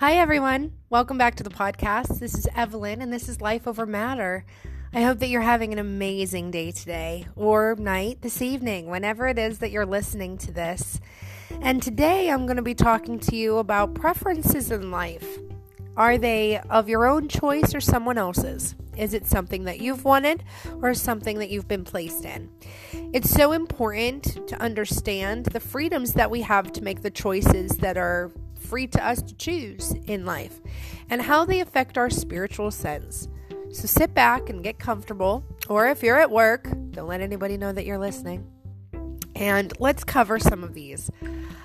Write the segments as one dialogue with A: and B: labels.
A: Hi, everyone. Welcome back to the podcast. This is Evelyn, and this is Life Over Matter. I hope that you're having an amazing day today, or night, this evening, whenever it is that you're listening to this. And today I'm going to be talking to you about preferences in life. Are they of your own choice or someone else's? Is it something that you've wanted or something that you've been placed in? It's so important to understand the freedoms that we have to make the choices that are free to us to choose in life and how they affect our spiritual sense. So sit back and get comfortable, or if you're at work, don't let anybody know that you're listening. And let's cover some of these.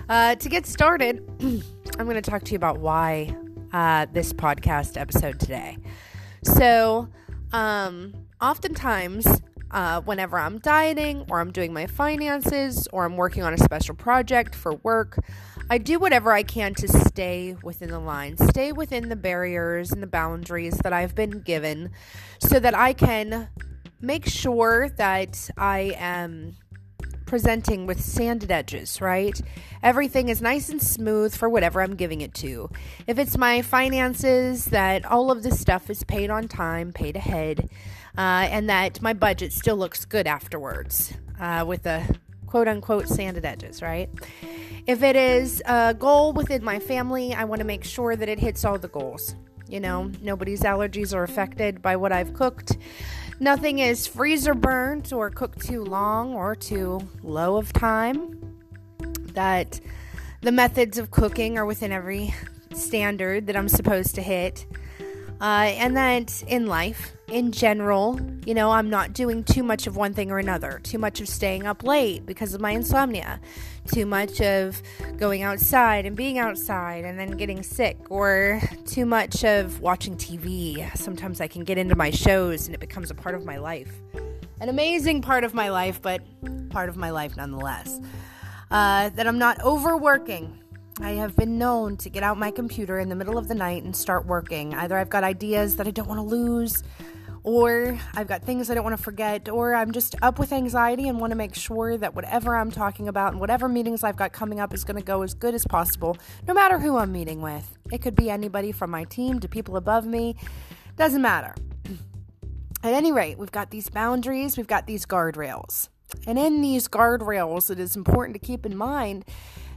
A: Uh, to get started, I'm going to talk to you about why uh, this podcast episode today. So, um, oftentimes, uh, whenever I'm dieting or I'm doing my finances or I'm working on a special project for work, I do whatever I can to stay within the lines, stay within the barriers and the boundaries that I've been given so that I can make sure that I am presenting with sanded edges, right? Everything is nice and smooth for whatever I'm giving it to. If it's my finances, that all of this stuff is paid on time, paid ahead, uh, and that my budget still looks good afterwards uh, with the quote unquote sanded edges, right? If it is a goal within my family, I want to make sure that it hits all the goals. You know, nobody's allergies are affected by what I've cooked. Nothing is freezer burnt or cooked too long or too low of time. That the methods of cooking are within every standard that I'm supposed to hit. Uh, and that in life, in general, you know, I'm not doing too much of one thing or another. Too much of staying up late because of my insomnia. Too much of going outside and being outside and then getting sick. Or too much of watching TV. Sometimes I can get into my shows and it becomes a part of my life. An amazing part of my life, but part of my life nonetheless. Uh, that I'm not overworking I have been known to get out my computer in the middle of the night and start working. Either I've got ideas that I don't want to lose, or I've got things I don't want to forget, or I'm just up with anxiety and want to make sure that whatever I'm talking about and whatever meetings I've got coming up is going to go as good as possible, no matter who I'm meeting with. It could be anybody from my team to people above me, doesn't matter. At any rate, we've got these boundaries, we've got these guardrails. And in these guardrails, it is important to keep in mind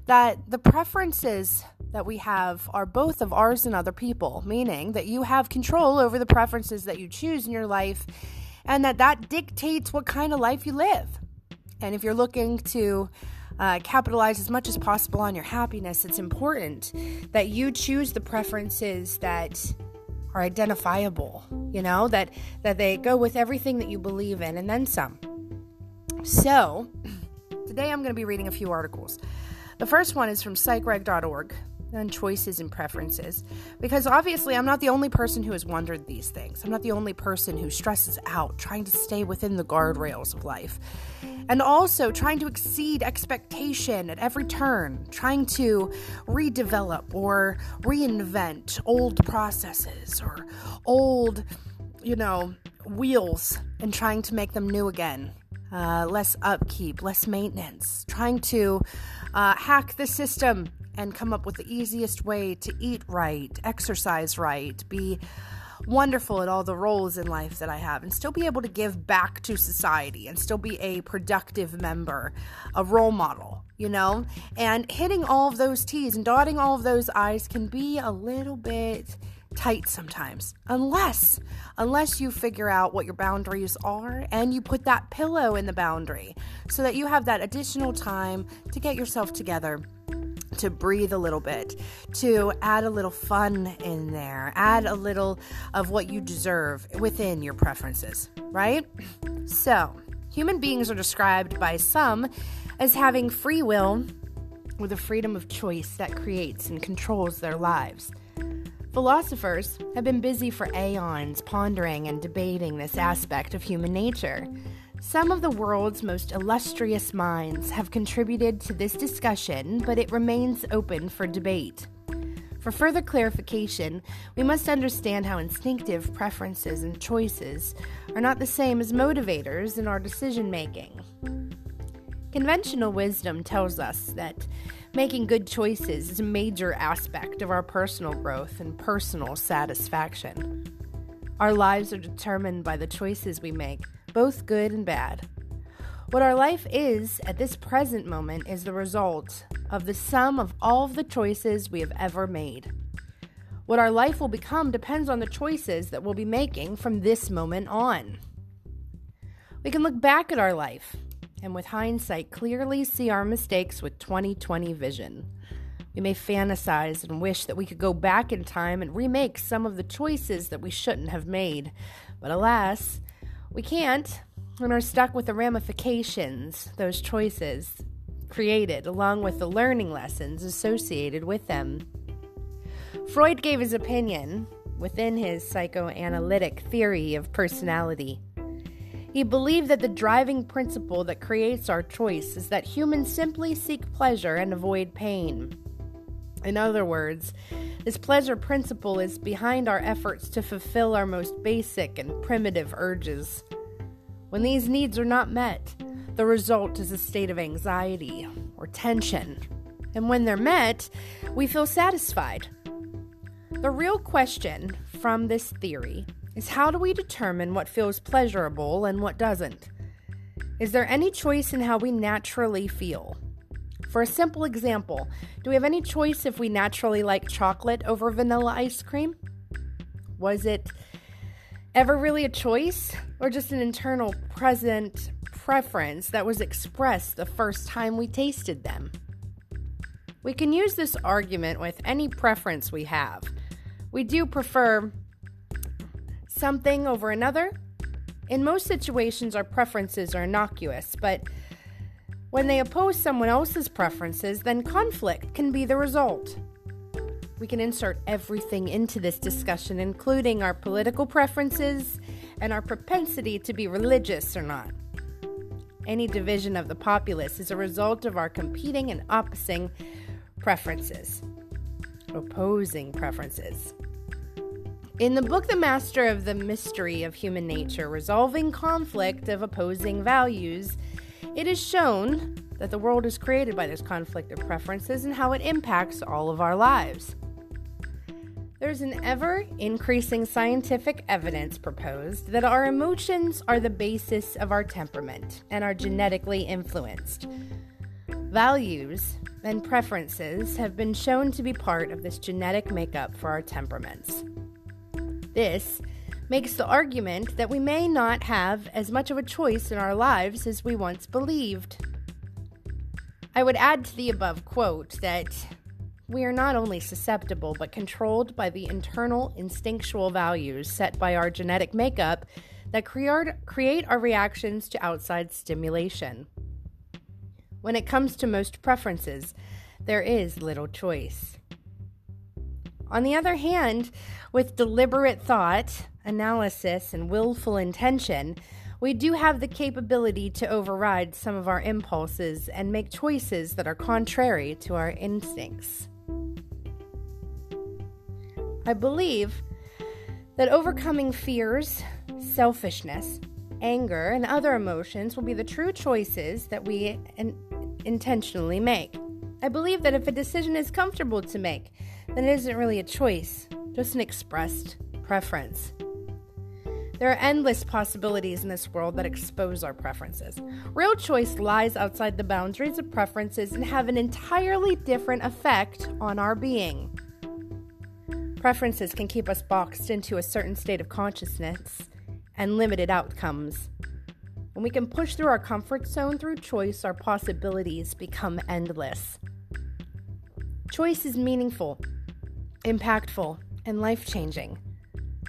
A: that the preferences that we have are both of ours and other people, meaning that you have control over the preferences that you choose in your life and that that dictates what kind of life you live. And if you're looking to uh, capitalize as much as possible on your happiness, it's important that you choose the preferences that are identifiable, you know, that that they go with everything that you believe in and then some. So, today I'm going to be reading a few articles. The first one is from psychreg.org on choices and preferences because obviously I'm not the only person who has wondered these things. I'm not the only person who stresses out trying to stay within the guardrails of life. And also trying to exceed expectation at every turn, trying to redevelop or reinvent old processes or old, you know, wheels and trying to make them new again uh, less upkeep, less maintenance, trying to uh, hack the system and come up with the easiest way to eat right, exercise right, be wonderful at all the roles in life that I have, and still be able to give back to society and still be a productive member, a role model, you know? And hitting all of those T's and dotting all of those I's can be a little bit tight sometimes unless unless you figure out what your boundaries are and you put that pillow in the boundary so that you have that additional time to get yourself together to breathe a little bit, to add a little fun in there, add a little of what you deserve within your preferences, right? So, human beings are described by some as having free will with a freedom of choice that creates and controls their lives. Philosophers have been busy for aeons pondering and debating this aspect of human nature. Some of the world's most illustrious minds have contributed to this discussion, but it remains open for debate. For further clarification, we must understand how instinctive preferences and choices are not the same as motivators in our decision making. Conventional wisdom tells us that Making good choices is a major aspect of our personal growth and personal satisfaction. Our lives are determined by the choices we make, both good and bad. What our life is at this present moment is the result of the sum of all of the choices we have ever made. What our life will become depends on the choices that we'll be making from this moment on. We can look back at our life and, with hindsight, clearly see our mistakes with 2020 vision. We may fantasize and wish that we could go back in time and remake some of the choices that we shouldn't have made. But alas, we can't and are stuck with the ramifications those choices created, along with the learning lessons associated with them. Freud gave his opinion within his psychoanalytic theory of personality. He believed that the driving principle that creates our choice is that humans simply seek pleasure and avoid pain. In other words, this pleasure principle is behind our efforts to fulfill our most basic and primitive urges. When these needs are not met, the result is a state of anxiety or tension. And when they're met, we feel satisfied. The real question from this theory is how do we determine what feels pleasurable and what doesn't? Is there any choice in how we naturally feel? For a simple example, do we have any choice if we naturally like chocolate over vanilla ice cream? Was it ever really a choice or just an internal present preference that was expressed the first time we tasted them? We can use this argument with any preference we have. We do prefer something over another. In most situations, our preferences are innocuous, but when they oppose someone else's preferences, then conflict can be the result. We can insert everything into this discussion, including our political preferences and our propensity to be religious or not. Any division of the populace is a result of our competing and opposing preferences, opposing preferences. In the book The Master of the Mystery of Human Nature, Resolving Conflict of Opposing Values, it is shown that the world is created by this conflict of preferences and how it impacts all of our lives. There's an ever increasing scientific evidence proposed that our emotions are the basis of our temperament and are genetically influenced. Values and preferences have been shown to be part of this genetic makeup for our temperaments. This makes the argument that we may not have as much of a choice in our lives as we once believed. I would add to the above quote that we are not only susceptible but controlled by the internal instinctual values set by our genetic makeup that create our reactions to outside stimulation. When it comes to most preferences, there is little choice. On the other hand, with deliberate thought, analysis, and willful intention, we do have the capability to override some of our impulses and make choices that are contrary to our instincts. I believe that overcoming fears, selfishness, anger, and other emotions will be the true choices that we in- intentionally make. I believe that if a decision is comfortable to make, then it isn't really a choice, just an expressed preference. There are endless possibilities in this world that expose our preferences. Real choice lies outside the boundaries of preferences and have an entirely different effect on our being. Preferences can keep us boxed into a certain state of consciousness and limited outcomes. When we can push through our comfort zone through choice, our possibilities become endless. Choice is meaningful, impactful, and life changing.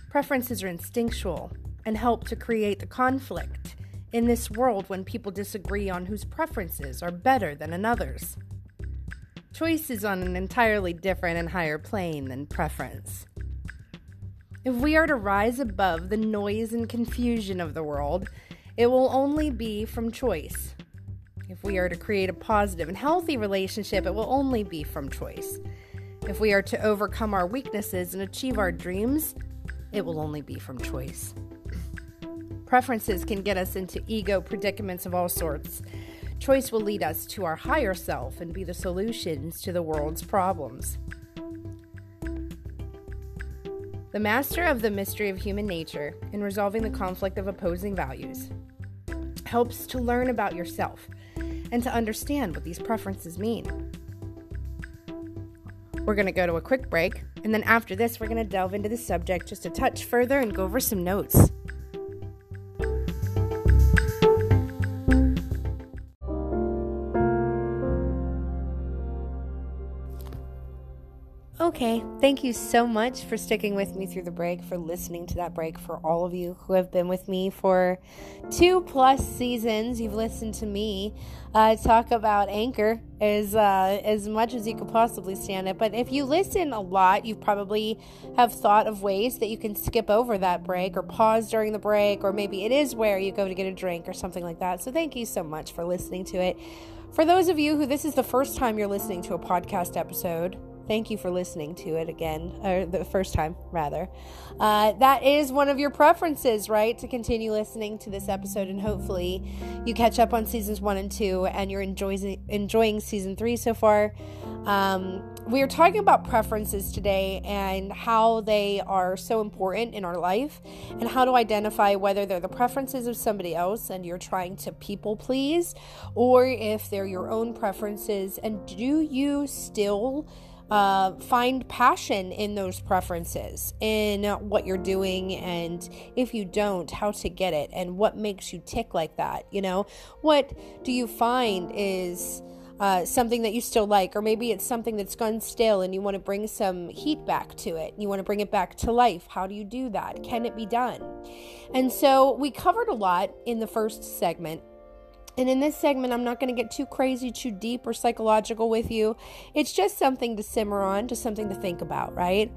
A: Preferences are instinctual and help to create the conflict in this world when people disagree on whose preferences are better than another's. Choice is on an entirely different and higher plane than preference. If we are to rise above the noise and confusion of the world, it will only be from choice. If we are to create a positive and healthy relationship, it will only be from choice. If we are to overcome our weaknesses and achieve our dreams, it will only be from choice. Preferences can get us into ego predicaments of all sorts. Choice will lead us to our higher self and be the solutions to the world's problems. The master of the mystery of human nature in resolving the conflict of opposing values helps to learn about yourself and to understand what these preferences mean. We're going to go to a quick break, and then after this, we're going to delve into the subject just a touch further and go over some notes. Okay, thank you so much for sticking with me through the break, for listening to that break, for all of you who have been with me for two plus seasons. You've listened to me uh, talk about Anchor as uh, as much as you could possibly stand it. But if you listen a lot, you probably have thought of ways that you can skip over that break or pause during the break, or maybe it is where you go to get a drink or something like that. So thank you so much for listening to it. For those of you who this is the first time you're listening to a podcast episode, Thank you for listening to it again, or the first time, rather. Uh, that is one of your preferences, right? To continue listening to this episode, and hopefully you catch up on seasons one and two, and you're enjoying enjoying season three so far. Um, we are talking about preferences today and how they are so important in our life, and how to identify whether they're the preferences of somebody else and you're trying to people please, or if they're your own preferences, and do you still uh, find passion in those preferences, in what you're doing, and if you don't, how to get it, and what makes you tick like that. You know, what do you find is uh, something that you still like, or maybe it's something that's gone stale and you want to bring some heat back to it. You want to bring it back to life. How do you do that? Can it be done? And so we covered a lot in the first segment and in this segment, I'm not going to get too crazy, too deep, or psychological with you. It's just something to simmer on, just something to think about, right?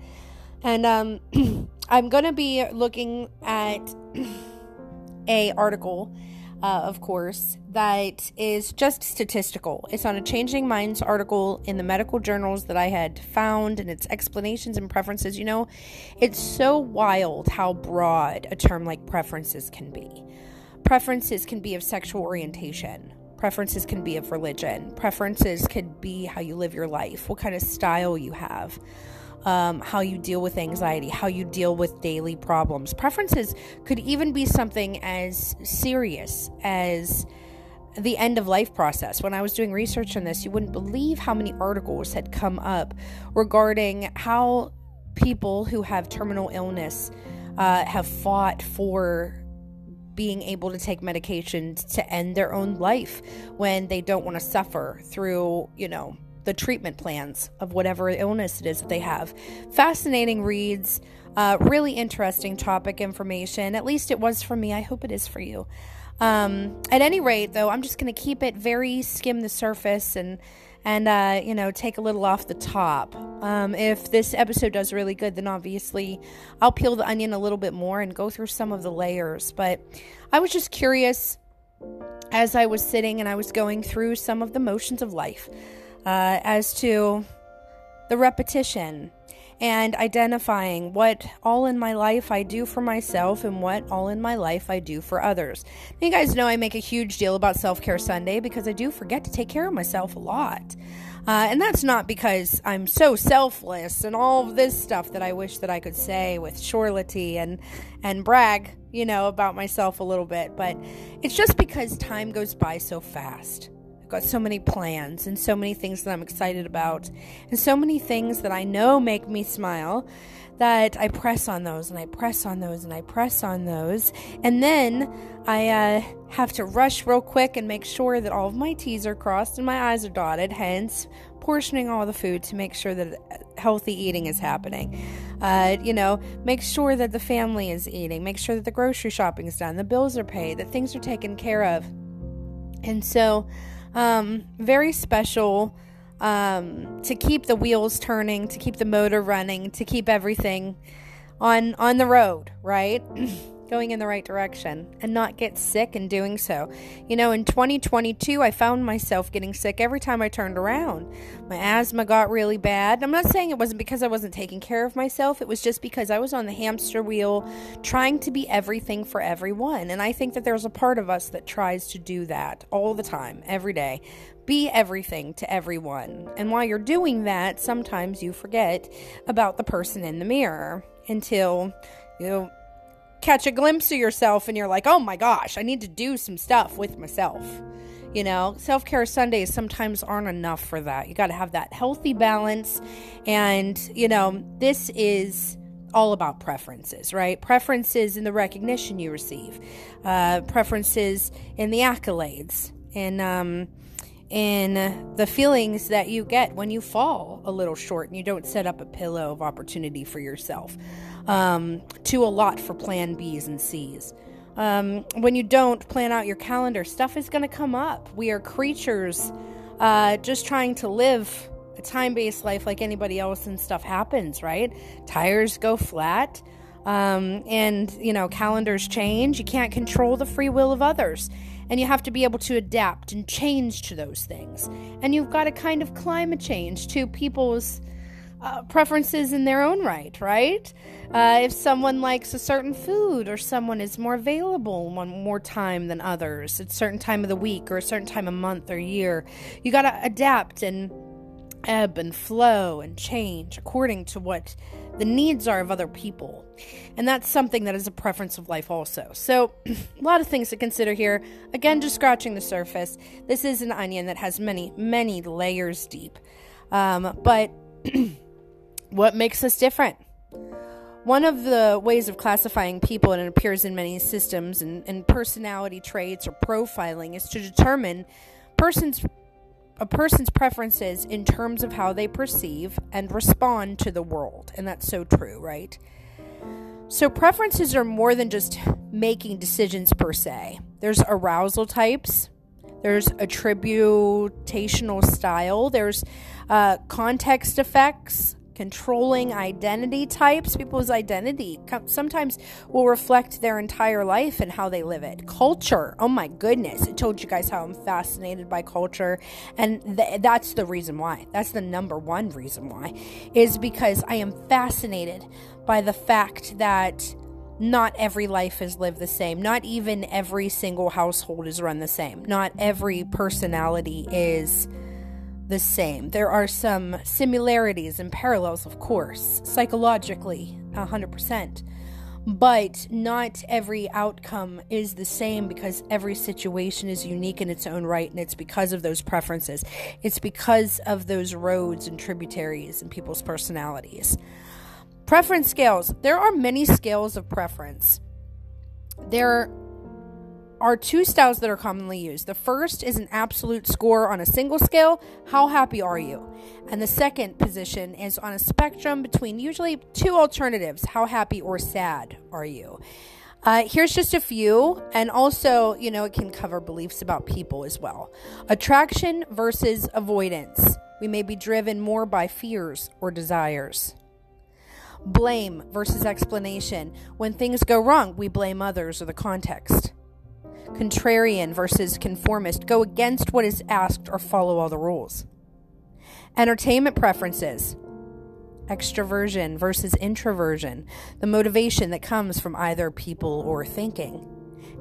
A: And um, I'm going to be looking at a article, uh, of course, that is just statistical. It's on a Changing Minds article in the medical journals that I had found, and its explanations and preferences. You know, it's so wild how broad a term like preferences can be. Preferences can be of sexual orientation. Preferences can be of religion. Preferences could be how you live your life, what kind of style you have, um, how you deal with anxiety, how you deal with daily problems. Preferences could even be something as serious as the end of life process. When I was doing research on this, you wouldn't believe how many articles had come up regarding how people who have terminal illness uh, have fought for being able to take medications to end their own life when they don't want to suffer through, you know, the treatment plans of whatever illness it is that they have. Fascinating reads, uh, really interesting topic information. At least it was for me. I hope it is for you. Um, at any rate, though, I'm just going to keep it very skim the surface and and uh, you know take a little off the top. Um, if this episode does really good, then obviously I'll peel the onion a little bit more and go through some of the layers. But I was just curious as I was sitting and I was going through some of the motions of life uh, as to the repetition and identifying what all in my life I do for myself and what all in my life I do for others. You guys know I make a huge deal about Self Care Sunday because I do forget to take care of myself a lot. Uh, and that's not because I'm so selfless and all this stuff that I wish that I could say with surety and and brag, you know, about myself a little bit, but it's just because time goes by so fast got so many plans and so many things that I'm excited about, and so many things that I know make me smile that I press on those and I press on those and I press on those. And then I uh, have to rush real quick and make sure that all of my T's are crossed and my I's are dotted, hence portioning all the food to make sure that healthy eating is happening. Uh, you know, make sure that the family is eating, make sure that the grocery shopping is done, the bills are paid, that things are taken care of. And so, um, very special um, to keep the wheels turning, to keep the motor running, to keep everything on on the road, right? going in the right direction and not get sick in doing so. You know, in 2022, I found myself getting sick every time I turned around. My asthma got really bad. I'm not saying it wasn't because I wasn't taking care of myself, it was just because I was on the hamster wheel trying to be everything for everyone. And I think that there's a part of us that tries to do that all the time, every day. Be everything to everyone. And while you're doing that, sometimes you forget about the person in the mirror until you catch a glimpse of yourself and you're like, oh my gosh, I need to do some stuff with myself. You know, self care Sundays sometimes aren't enough for that. You got to have that healthy balance. And, you know, this is all about preferences, right? Preferences in the recognition you receive, uh, preferences in the accolades, and um, in the feelings that you get when you fall a little short and you don't set up a pillow of opportunity for yourself. Um, to a lot for plan B's and C's. Um, when you don't plan out your calendar, stuff is going to come up. We are creatures uh, just trying to live a time based life like anybody else, and stuff happens, right? Tires go flat. Um, and you know calendars change you can't control the free will of others and you have to be able to adapt and change to those things. And you've got a kind of climate change to people's uh, preferences in their own right, right? Uh, if someone likes a certain food or someone is more available one more time than others at a certain time of the week or a certain time of month or year, you got to adapt and ebb and flow and change according to what the needs are of other people. And that's something that is a preference of life, also. So, a lot of things to consider here. Again, just scratching the surface. This is an onion that has many, many layers deep. Um, but what makes us different? One of the ways of classifying people, and it appears in many systems and, and personality traits or profiling, is to determine persons a person's preferences in terms of how they perceive and respond to the world. And that's so true, right? So, preferences are more than just making decisions per se. There's arousal types, there's attributational style, there's uh, context effects, controlling identity types. People's identity sometimes will reflect their entire life and how they live it. Culture, oh my goodness, I told you guys how I'm fascinated by culture, and th- that's the reason why. That's the number one reason why, is because I am fascinated by the fact that not every life is lived the same. Not even every single household is run the same. Not every personality is the same. There are some similarities and parallels, of course, psychologically, 100%. But not every outcome is the same because every situation is unique in its own right, and it's because of those preferences. It's because of those roads and tributaries and people's personalities. Preference scales. There are many scales of preference. There are two styles that are commonly used. The first is an absolute score on a single scale, how happy are you? And the second position is on a spectrum between usually two alternatives, how happy or sad are you? Uh, here's just a few, and also, you know, it can cover beliefs about people as well. Attraction versus avoidance. We may be driven more by fears or desires. Blame versus explanation. When things go wrong, we blame others or the context contrarian versus conformist, go against what is asked or follow all the rules. Entertainment preferences, extroversion versus introversion, the motivation that comes from either people or thinking.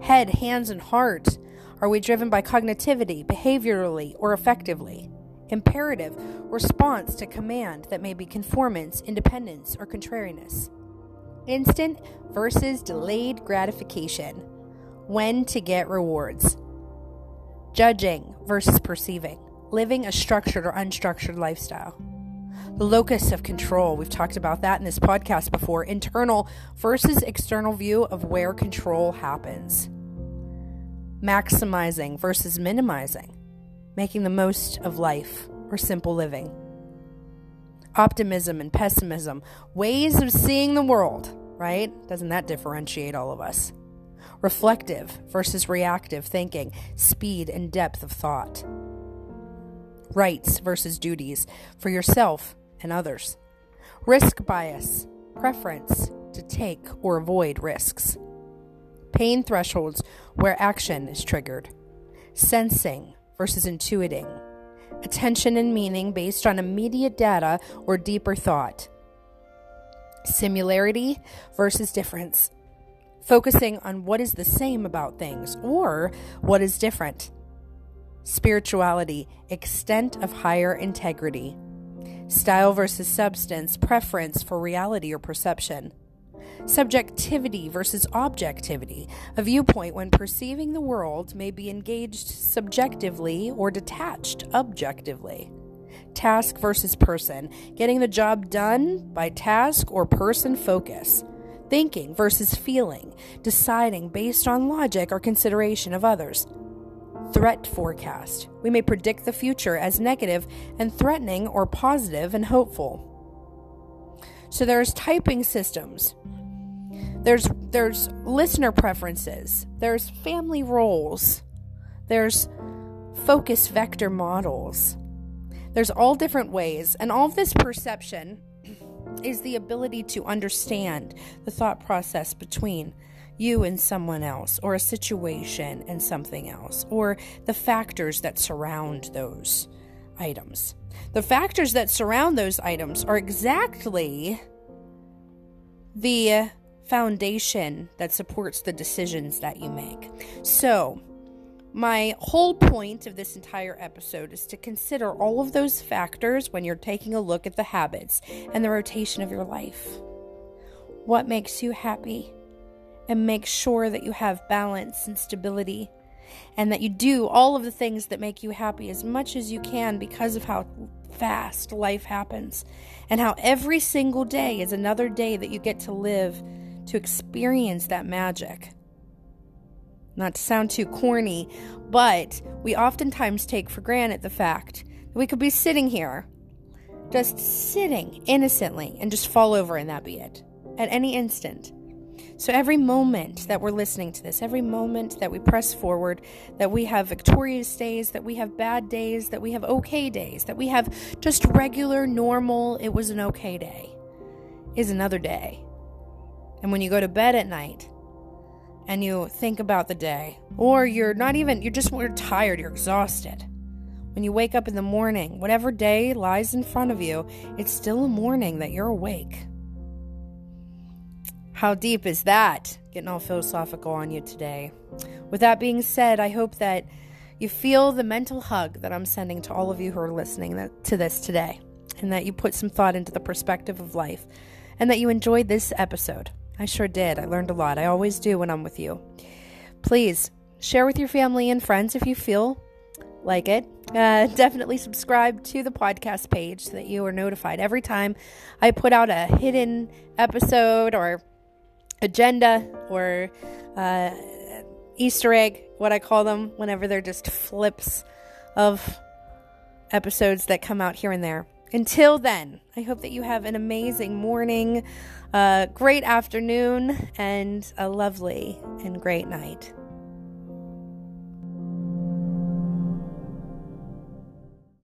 A: Head, hands, and heart. Are we driven by cognitivity, behaviorally, or affectively? Imperative, response to command that may be conformance, independence, or contrariness. Instant versus delayed gratification when to get rewards. Judging versus perceiving. Living a structured or unstructured lifestyle. The locus of control. We've talked about that in this podcast before. Internal versus external view of where control happens. Maximizing versus minimizing. Making the most of life or simple living. Optimism and pessimism. Ways of seeing the world, right? Doesn't that differentiate all of us? Reflective versus reactive thinking, speed and depth of thought, rights versus duties for yourself and others, risk bias, preference to take or avoid risks, pain thresholds where action is triggered, sensing versus intuiting, attention and meaning based on immediate data or deeper thought, similarity versus difference, focusing on what is the same about things or what is different, spirituality, extent of higher integrity, style versus substance, preference for reality or perception subjectivity versus objectivity, a viewpoint when perceiving the world may be engaged subjectively or detached objectively. Task versus person, getting the job done by task or person focus. Thinking versus feeling, deciding based on logic or consideration of others. Threat forecast. We may predict the future as negative and threatening or positive and hopeful. So there's typing systems. There's there's listener preferences. There's family roles. There's focus vector models. There's all different ways, and all this perception is the ability to understand the thought process between you and someone else, or a situation and something else, or the factors that surround those items. The factors that surround those items are exactly the foundation that supports the decisions that you make. So, my whole point of this entire episode is to consider all of those factors when you're taking a look at the habits and the rotation of your life. What makes you happy? And make sure that you have balance and stability and that you do all of the things that make you happy as much as you can because of how fast life happens and how every single day is another day that you get to live to experience that magic. Not to sound too corny, but we oftentimes take for granted the fact that we could be sitting here, just sitting innocently, and just fall over and that be it at any instant. So, every moment that we're listening to this, every moment that we press forward, that we have victorious days, that we have bad days, that we have okay days, that we have just regular, normal, it was an okay day, is another day. And when you go to bed at night and you think about the day, or you're not even, you're just you're tired, you're exhausted. When you wake up in the morning, whatever day lies in front of you, it's still a morning that you're awake. How deep is that? Getting all philosophical on you today. With that being said, I hope that you feel the mental hug that I'm sending to all of you who are listening to this today, and that you put some thought into the perspective of life, and that you enjoyed this episode. I sure did. I learned a lot. I always do when I'm with you. Please share with your family and friends if you feel like it. Uh, definitely subscribe to the podcast page so that you are notified every time I put out a hidden episode or agenda or uh, Easter egg, what I call them, whenever they're just flips of episodes that come out here and there. Until then, I hope that you have an amazing morning, a great afternoon, and a lovely and great night.